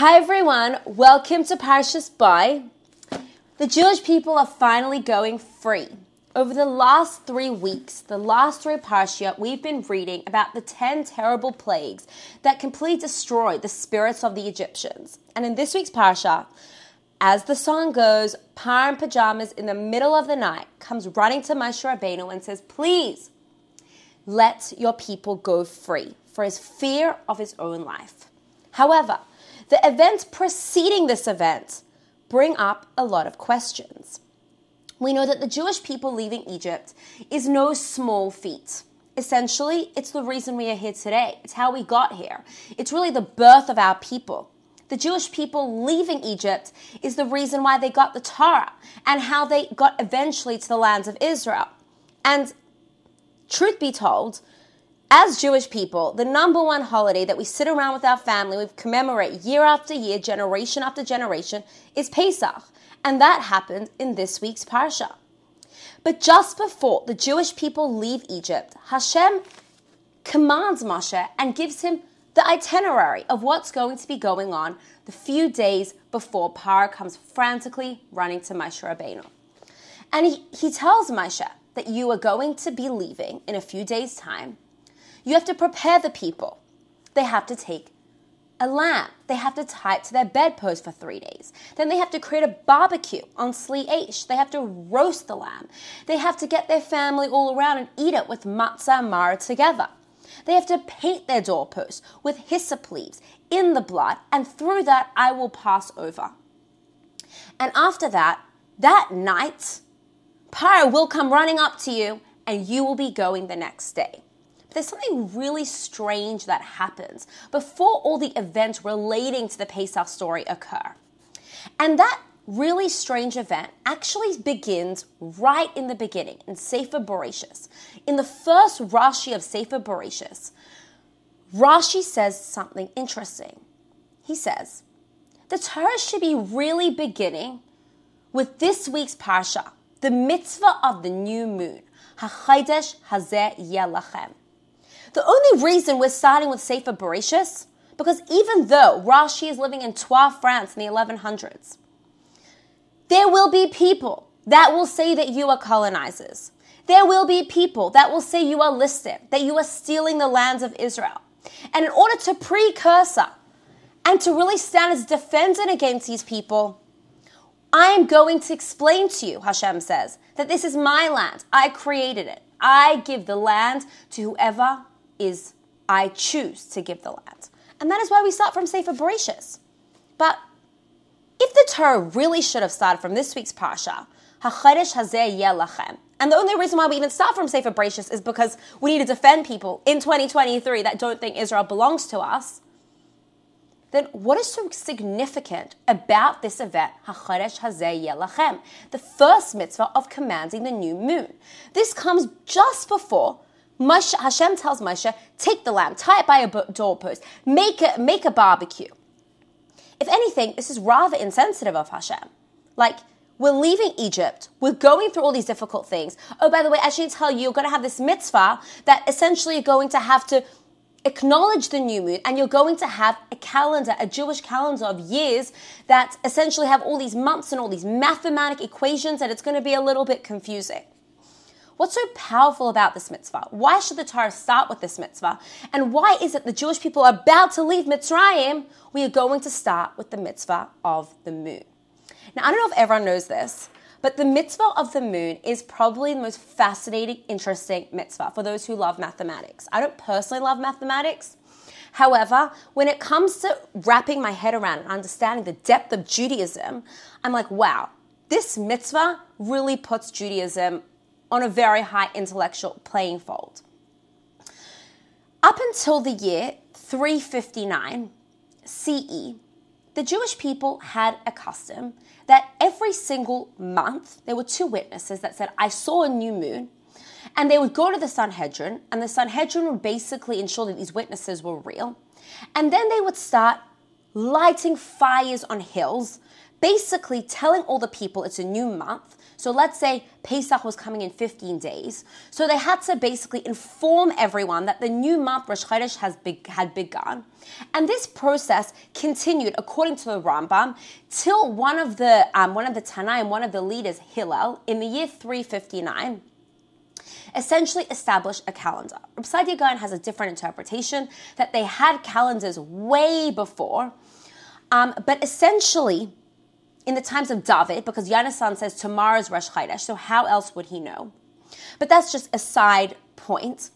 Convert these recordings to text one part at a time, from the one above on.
Hi everyone, welcome to Parshas Bo. The Jewish people are finally going free. Over the last three weeks, the last three Parshia, we've been reading about the 10 terrible plagues that completely destroyed the spirits of the Egyptians. And in this week's Parsha, as the song goes, Paro in pajamas in the middle of the night comes running to Moshe Rabbeinu and says, Please let your people go free for his fear of his own life. However, the events preceding this event bring up a lot of questions. We know that the Jewish people leaving Egypt is no small feat. Essentially, it's the reason we are here today. It's how we got here. It's really the birth of our people. The Jewish people leaving Egypt is the reason why they got the Torah and how they got eventually to the lands of Israel. And truth be told, as Jewish people, the number one holiday that we sit around with our family, we commemorate year after year, generation after generation, is Pesach. And that happened in this week's Parsha. But just before the Jewish people leave Egypt, Hashem commands Moshe and gives him the itinerary of what's going to be going on the few days before Paro comes frantically running to Moshe Rabbeinu. And he, he tells Moshe that you are going to be leaving in a few days' time. You have to prepare the people. They have to take a lamb. They have to tie it to their bedpost for three days. Then they have to create a barbecue on Tzli Aish. They have to roast the lamb. They have to get their family all around and eat it with matzah and maror together. They have to paint their doorposts with hyssop leaves in the blood, and through that I will pass over. And after that, that night, Paro will come running up to you, and you will be going the next day. But there's something really strange that happens before all the events relating to the Pesach story occur. And that really strange event actually begins right in the beginning in Sefer Bereshis. In the first Rashi of Sefer Bereshis, Rashi says something interesting. He says, the Torah should be really beginning with this week's Parsha, the mitzvah of the new moon. HaChaydesh Hazeh Yelachem. The only reason we're starting with Sefer Bereshis, because even though Rashi is living in Troyes, France in the 1100s, there will be people that will say that you are colonizers. There will be people that will say you are listim, that you are stealing the lands of Israel. And in order to precursor and to really stand as defendant against these people, I am going to explain to you, Hashem says, that this is my land. I created it. I give the land to whoever is I choose to give the land. And that is why we start from Sefer Bereshis. But if the Torah really should have started from this week's Parsha, HaChedesh Hazeh Yelachem, and the only reason why we even start from Sefer Bereshis is because we need to defend people in 2023 that don't think Israel belongs to us, then what is so significant about this event, HaChedesh Hazeh Yelachem, the first mitzvah of commanding the new moon? This comes just before Moshe, Hashem tells Moshe, take the lamb, tie it by a doorpost, make a, make a barbecue. If anything, this is rather insensitive of Hashem. Like, we're leaving Egypt. We're going through all these difficult things. Oh, by the way, I should tell you, you're going to have this mitzvah that essentially you're going to have to acknowledge the new moon and you're going to have a calendar, a Jewish calendar of years that essentially have all these months and all these mathematic equations and it's going to be a little bit confusing. What's so powerful about this mitzvah? Why should the Torah start with this mitzvah? And why is it the Jewish people are about to leave Mitzrayim? We are going to start with the mitzvah of the moon. Now, I don't know if everyone knows this, but the mitzvah of the moon is probably the most fascinating, interesting mitzvah for those who love mathematics. I don't personally love mathematics. However, when it comes to wrapping my head around and understanding the depth of Judaism, I'm like, wow, this mitzvah really puts Judaism on a very high intellectual playing field. Up until the year 359 CE, the Jewish people had a custom that every single month there were two witnesses that said, I saw a new moon. And they would go to the Sanhedrin, and the Sanhedrin would basically ensure that these witnesses were real. And then they would start lighting fires on hills, basically telling all the people it's a new month So let's say Pesach was coming in 15 days. So they had to basically inform everyone that the new month Rosh Chodesh has be- had begun. And this process continued, according to the Rambam, till one of the um, one of the Tanaim, one of the leaders, Hillel, in the year 359 essentially established a calendar. Reb Saadia Gaon has a different interpretation that they had calendars way before, um, but essentially in the times of David, because Yonasan says tomorrow's Rosh Chodesh, so how else would he know? But that's just a side point.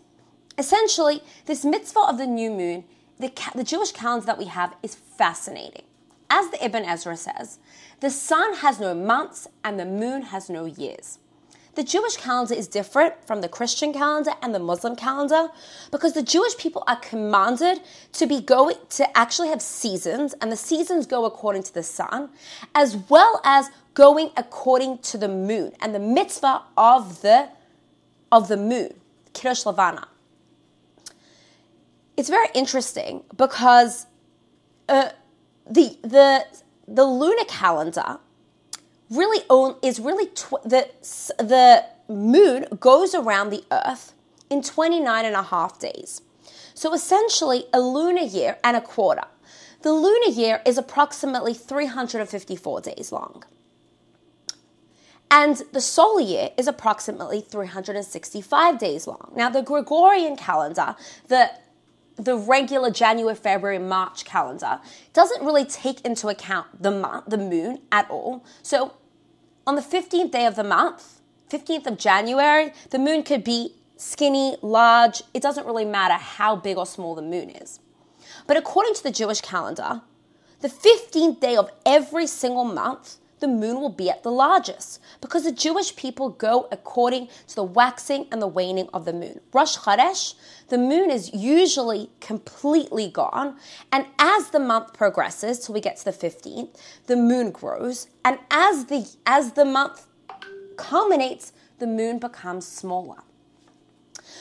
Essentially, this mitzvah of the new moon, the, the Jewish calendar that we have, is fascinating. As the Ibn Ezra says, the sun has no months and the moon has no years. The Jewish calendar is different from the Christian calendar and the Muslim calendar because the Jewish people are commanded to be going to actually have seasons and the seasons go according to the sun as well as going according to the moon and the mitzvah of the of the moon, Kiddush Levana. It's very interesting because uh, the the the lunar calendar really own, is really tw- the the moon goes around the earth in 29 and a half days. So essentially a lunar year and a quarter. The lunar year is approximately 354 days long. And the solar year is approximately 365 days long. Now, the Gregorian calendar, the the regular January, February, March calendar doesn't really take into account the month, the moon at all. So on the 15th day of the month, 15th of January, the moon could be skinny, large. It doesn't really matter how big or small the moon is. But according to the Jewish calendar, the 15th day of every single month, the moon will be at the largest because the Jewish people go according to the waxing and the waning of the moon. Rosh Chodesh, the moon is usually completely gone, and as the month progresses till we get to the 15th, the moon grows, and as the as the month culminates, the moon becomes smaller.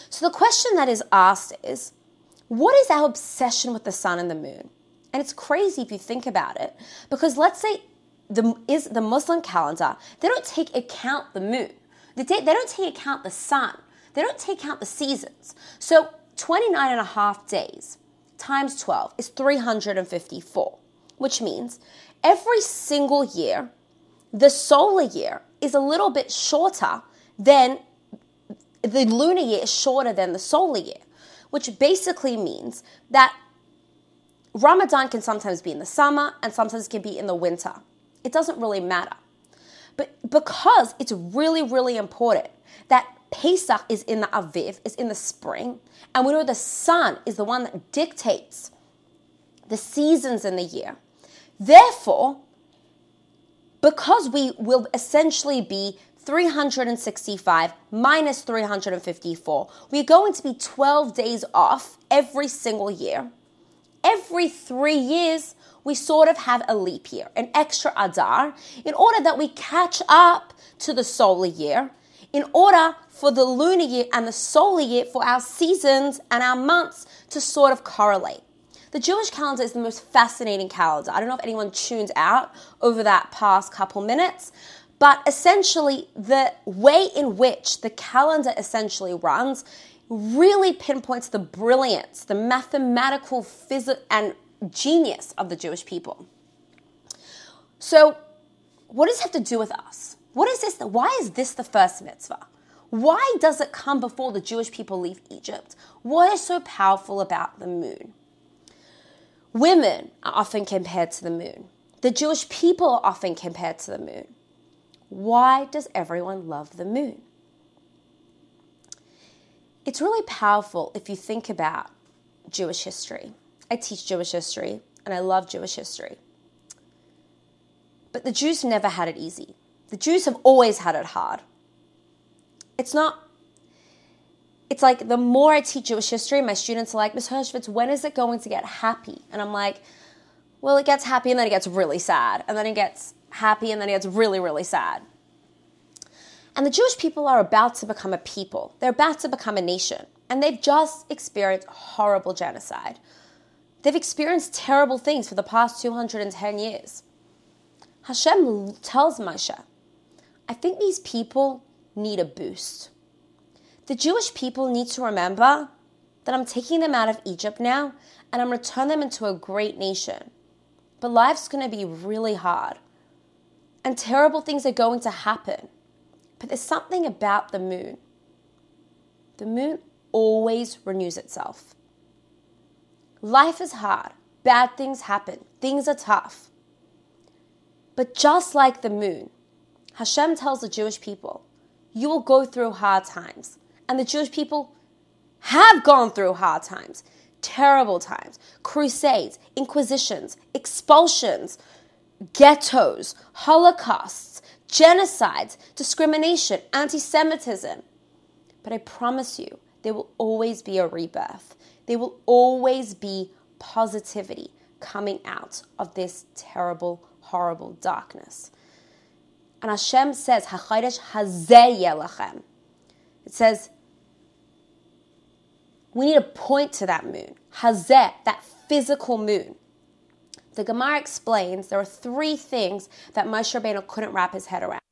So the question that is asked is, what is our obsession with the sun and the moon? And it's crazy if you think about it, because let's say the is the Muslim calendar, they don't take account the moon. They, they don't take account the sun. They don't take account the seasons. So 29 and a half days times 12 is 354, which means every single year, the solar year is a little bit shorter than the lunar year is shorter than the solar year, which basically means that Ramadan can sometimes be in the summer and sometimes can be in the winter. It doesn't really matter. But because it's really, really important that Pesach is in the Aviv, is in the spring, and we know the sun is the one that dictates the seasons in the year. Therefore, because we will essentially be 365 minus 354, we're going to be 12 days off every single year. Every three years, we sort of have a leap year, an extra Adar, in order that we catch up to the solar year, in order for the lunar year and the solar year for our seasons and our months to sort of correlate. The Jewish calendar is the most fascinating calendar. I don't know if anyone tuned out over that past couple minutes, but essentially, the way in which the calendar essentially runs really pinpoints the brilliance, the mathematical physics, and genius of the Jewish people. So, what does it have to do with us? What is this? Why is this the first mitzvah? Why does it come before the Jewish people leave Egypt? What is so powerful about the moon? Women are often compared to the moon. The Jewish people are often compared to the moon. Why does everyone love the moon? It's really powerful if you think about Jewish history. I teach Jewish history and I love Jewish history. But the Jews never had it easy. The Jews have always had it hard. It's not, it's like the more I teach Jewish history, my students are like, Ms. Hershvitz, when is it going to get happy? And I'm like, well, it gets happy and then it gets really sad. And then it gets happy and then it gets really, really sad. And the Jewish people are about to become a people. They're about to become a nation. And they've just experienced horrible genocide. They've experienced terrible things for the past 210 years. Hashem tells Moshe, I think these people need a boost. The Jewish people need to remember that I'm taking them out of Egypt now and I'm turn them into a great nation. But life's going to be really hard and terrible things are going to happen. But there's something about the moon. The moon always renews itself. Life is hard, bad things happen, things are tough. But just like the moon, Hashem tells the Jewish people, you will go through hard times. And the Jewish people have gone through hard times, terrible times, crusades, inquisitions, expulsions, ghettos, holocausts, genocides, discrimination, anti Semitism. But I promise you, there will always be a rebirth. There will always be positivity coming out of this terrible, horrible darkness. And Hashem says. It says, we need to point to that moon, hazeh, that physical moon. The Gemara explains there are three things that Moshe Rabbeinu couldn't wrap his head around.